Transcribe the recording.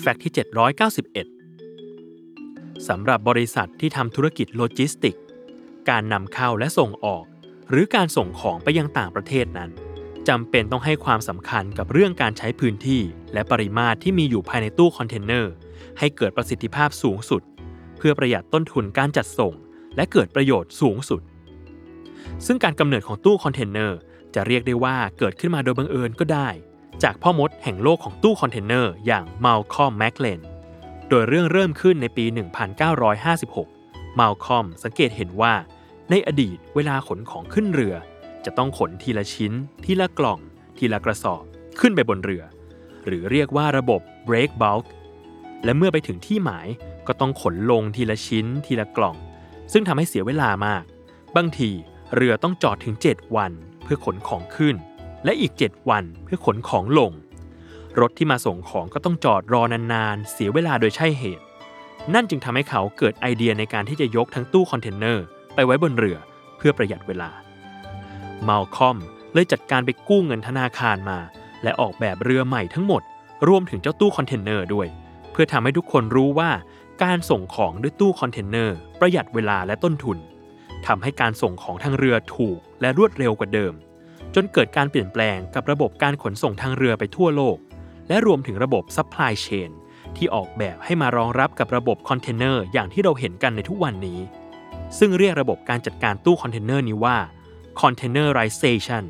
Fact ที่ 791 สำหรับบริษัทที่ทำธุรกิจโลจิสติก การนำเข้าและส่งออก หรือการส่งของไปยังต่างประเทศนั้นจำเป็นต้องให้ความสำคัญกับเรื่องการใช้พื้นที่ และปริมาตรที่มีอยู่ภายในตู้คอนเทนเนอร์ ให้เกิดประสิทธิภาพสูงสุด เพื่อประหยัดต้นทุนการจัดส่ง และเกิดประโยชน์สูงสุด ซึ่งการกำเนิดของตู้คอนเทนเนอร์จะเรียกได้ว่าเกิดขึ้นมาโดยบังเอิญก็ได้ จากพ่อมดแห่งโลกของตู้คอนเทนเนอร์อย่างมัลคอมแมคเลนโดยเรื่องเริ่มขึ้นในปี 1956มัลคอมสังเกตเห็นว่า ในอดีตเวลาขนของขึ้นเรือ จะต้องขนทีละชิ้น ทีละกล่อง ทีละกระสอบ ขึ้นไปบนเรือ หรือเรียกว่าระบบ break bulk และเมื่อไปถึงที่หมายก็ต้องขนลงทีละชิ้น ทีละกล่อง ซึ่งทำให้เสียเวลามาก บางทีเรือต้องจอดถึง 7 วันเพื่อขนของขึ้น และอีก 7 วันเพื่อขนของลง รถที่มาส่งของก็ต้องจอดรอนานๆ เสียเวลาโดยใช่เหตุ นั่นจึงทำให้เขาเกิดไอเดียในการที่จะยกทั้งตู้คอนเทนเนอร์ไปไว้บนเรือเพื่อประหยัดเวลามัลคอมเลยจัดการไปกู้เงินธนาคารมา และออกแบบเรือใหม่ทั้งหมด รวมถึงเจ้าตู้คอนเทนเนอร์ด้วย เพื่อทำให้ทุกคนรู้ว่าการส่งของด้วยตู้คอนเทนเนอร์ประหยัดเวลาและต้นทุนทำให้การส่งของทางเรือถูกและรวดเร็วกว่าเดิม จนเกิดการเปลี่ยนแปลงกับระบบการขนส่งทางเรือไปทั่วโลก และรวมถึงระบบ supply chain ที่ออกแบบให้มารองรับกับระบบคอนเทนเนอร์อย่างที่เราเห็นกันในทุกวันนี้ ซึ่งเรียกระบบการจัดการตู้คอนเทนเนอร์นี้ว่า containerization